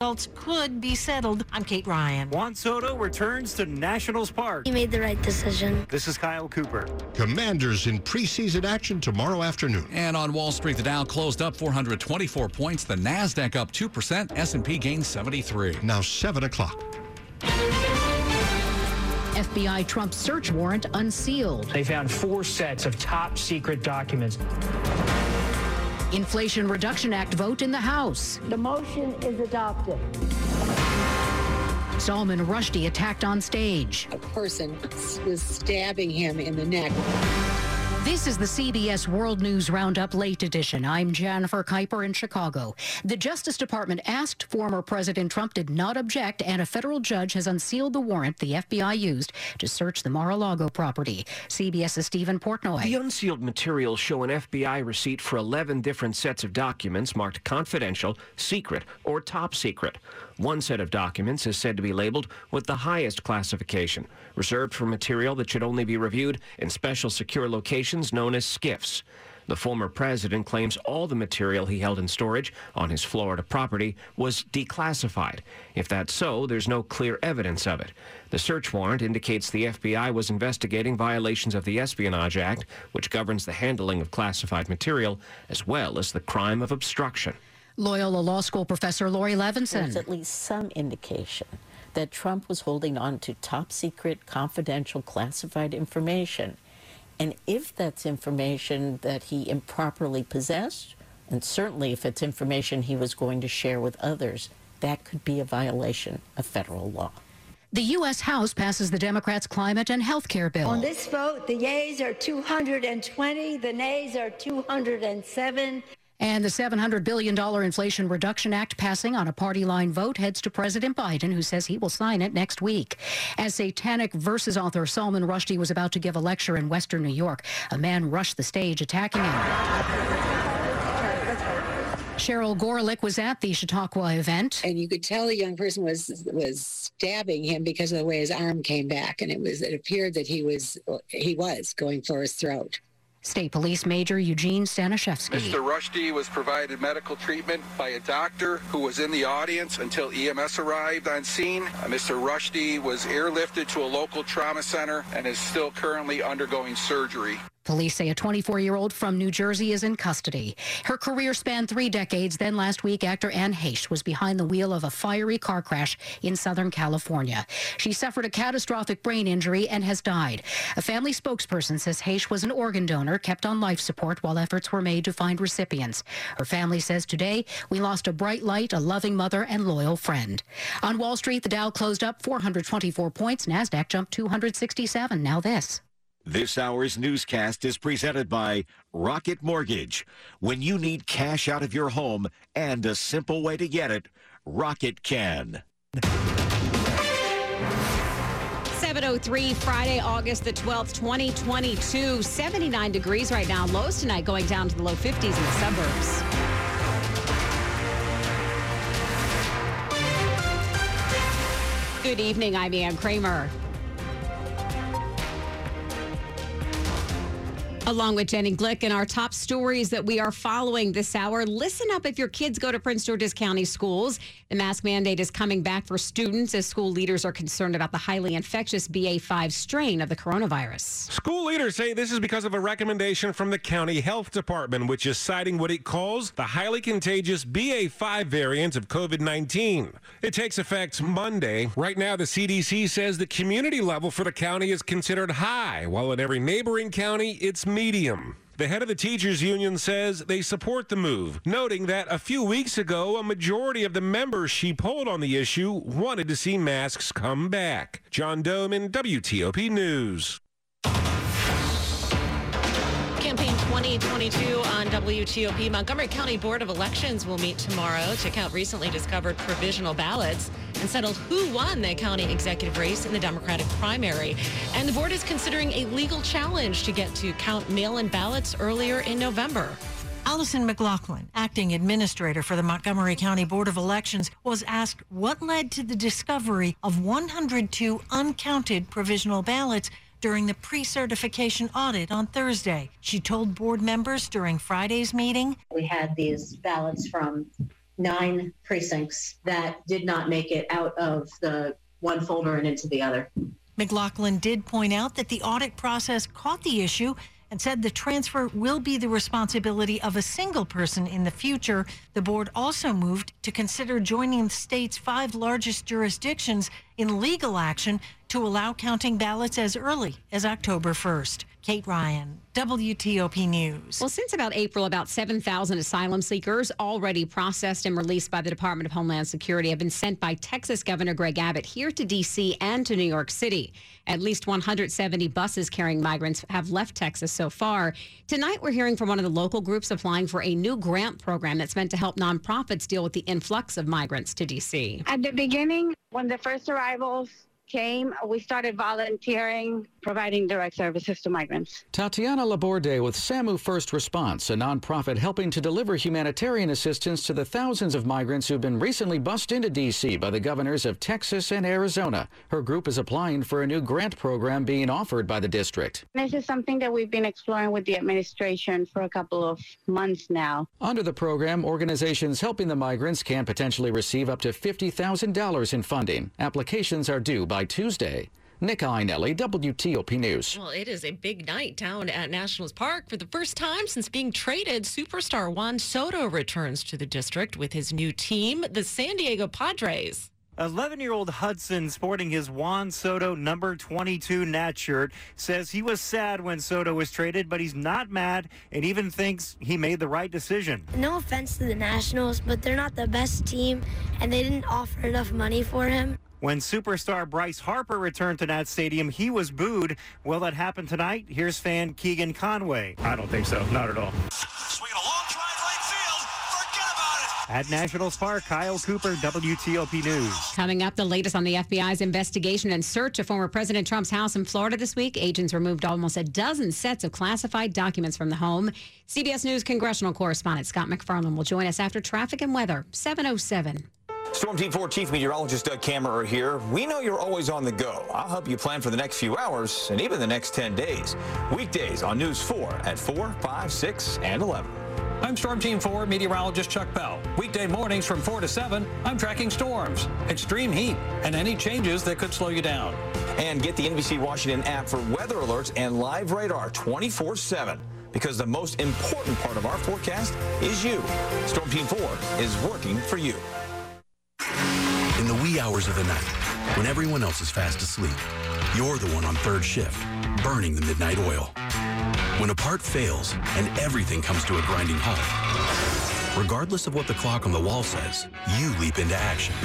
Results could be settled. I'm Kate Ryan. Juan Soto returns to Nationals Park. He made the right decision. This is Kyle Cooper. Commanders in preseason action tomorrow afternoon. And on Wall Street, the Dow closed up 424 points. The Nasdaq up 2%. S&P gained 73. Now 7 o'clock. FBI Trump search warrant unsealed. They found four sets of top secret documents. Inflation Reduction Act vote in the House. The motion is adopted. Salman Rushdie attacked on stage. A person was stabbing him in the neck. This is the CBS World News Roundup Late Edition. I'm Jennifer Kuiper in Chicago. The Justice Department asked former President Trump did not object, and a federal judge has unsealed the warrant the FBI used to search the Mar-a-Lago property. CBS's Steven Portnoy. The unsealed materials show an FBI receipt for 11 different sets of documents marked confidential, secret, or top secret. One set of documents is said to be labeled with the highest classification, reserved for material that should only be reviewed in special secure locations known as SCIFs. The former president claims all the material he held in storage on his Florida property was declassified. If that's so, there's no clear evidence of it. The search warrant indicates the FBI was investigating violations of the Espionage Act, which governs the handling of classified material, as well as the crime of obstruction. Loyola Law School professor Laurie Levenson. There's at least some indication that Trump was holding on to top secret, confidential, classified information. And if that's information that he improperly possessed, and certainly if it's information he was going to share with others, that could be a violation of federal law. The U.S. House passes the Democrats' climate and health care bill. On this vote, the yeas are 220, the nays are 207. And the $700 billion Inflation Reduction Act passing on a party line vote heads to President Biden, who says he will sign it next week. As Satanic Verses author Salman Rushdie was about to give a lecture in Western New York, a man rushed the stage attacking him. Cheryl Gorlick was at the Chautauqua event. And you could tell the young person was was stabbing him because of the way his arm came back. And it was it appeared that he was he was going for his throat. State Police Major Eugene Staniszewski. Mr. Rushdie was provided medical treatment by a doctor who was in the audience until EMS arrived on scene. Uh, Mr. Rushdie was airlifted to a local trauma center and is still currently undergoing surgery. Police say a 24 year old from New Jersey is in custody. Her career spanned three decades. Then last week, actor Anne Heche was behind the wheel of a fiery car crash in Southern California. She suffered a catastrophic brain injury and has died. A family spokesperson says Heche was an organ donor kept on life support while efforts were made to find recipients. Her family says today, we lost a bright light, a loving mother, and loyal friend. On Wall Street, the Dow closed up 424 points. NASDAQ jumped 267. Now this. This hour's newscast is presented by Rocket Mortgage. When you need cash out of your home and a simple way to get it, Rocket can. 703 Friday, August the 12th, 2022. 79 degrees right now. Lows tonight going down to the low 50s in the suburbs. Good evening. I'm Ann Kramer. Along with Jenny Glick and our top stories that we are following this hour. Listen up if your kids go to Prince George's County schools. The mask mandate is coming back for students as school leaders are concerned about the highly infectious BA5 strain of the coronavirus. School leaders say this is because of a recommendation from the county health department, which is citing what it calls the highly contagious BA5 variant of COVID 19. It takes effect Monday. Right now, the CDC says the community level for the county is considered high, while in every neighboring county, it's medium. The head of the teachers union says they support the move, noting that a few weeks ago, a majority of the members she polled on the issue wanted to see masks come back. John Domen, WTOP News. Campaign 2022 on WTOP. Montgomery County Board of Elections will meet tomorrow to count recently discovered provisional ballots and settle who won the county executive race in the Democratic primary. And the board is considering a legal challenge to get to count mail in ballots earlier in November. Alysoun McLaughlin, acting administrator for the Montgomery County Board of Elections, was asked what led to the discovery of 102 uncounted provisional ballots during the pre certification audit on Thursday. She told board members during Friday's meeting We had these ballots from nine precincts that did not make it out of the one folder and into the other. McLaughlin did point out that the audit process caught the issue and said the transfer will be the responsibility of a single person in the future. The board also moved to consider joining the state's five largest jurisdictions in legal action to allow counting ballots as early as October 1st. Kate Ryan, WTOP News. Well, since about April, about 7,000 asylum seekers already processed and released by the Department of Homeland Security have been sent by Texas Governor Greg Abbott here to D.C. and to New York City. At least 170 buses carrying migrants have left Texas so far. Tonight, we're hearing from one of the local groups applying for a new grant program that's meant to help nonprofits deal with the influx of migrants to D.C. At the beginning, when the first arrivals came, we started volunteering, providing direct services to migrants. Tatiana Laborde with SAMU First Response, a nonprofit helping to deliver humanitarian assistance to the thousands of migrants who've been recently bussed into D.C. by the governors of Texas and Arizona. Her group is applying for a new grant program being offered by the district. This is something that we've been exploring with the administration for a couple of months now. Under the program, organizations helping the migrants can potentially receive up to $50,000 in funding. Applications are due by Tuesday. Nick Iannelli, WTOP News. Well, it is a big night down at Nationals Park. For the first time since being traded, superstar Juan Soto returns to the district with his new team, the San Diego Padres. 11 year old Hudson, sporting his Juan Soto number 22 Nat shirt, says he was sad when Soto was traded, but he's not mad and even thinks he made the right decision. No offense to the Nationals, but they're not the best team, and they didn't offer enough money for him. When superstar Bryce Harper returned to that Stadium, he was booed. Will that happen tonight? Here's fan Keegan Conway. I don't think so. Not at all. At Nationals Park, Kyle Cooper, WTOP News. Coming up, the latest on the FBI's investigation and search of former President Trump's house in Florida this week. Agents removed almost a dozen sets of classified documents from the home. CBS News congressional correspondent Scott MacFarlane will join us after traffic and weather. 707. Storm Team 4 Chief Meteorologist Doug Kammerer here. We know you're always on the go. I'll help you plan for the next few hours and even the next 10 days. Weekdays on News 4 at 4, 5, 6, and 11. I'm Storm Team 4 meteorologist Chuck Bell. Weekday mornings from 4 to 7, I'm tracking storms, extreme heat, and any changes that could slow you down. And get the NBC Washington app for weather alerts and live radar 24 7 because the most important part of our forecast is you. Storm Team 4 is working for you. The wee hours of the night, when everyone else is fast asleep, you're the one on third shift, burning the midnight oil. When a part fails and everything comes to a grinding halt, regardless of what the clock on the wall says, you leap into action.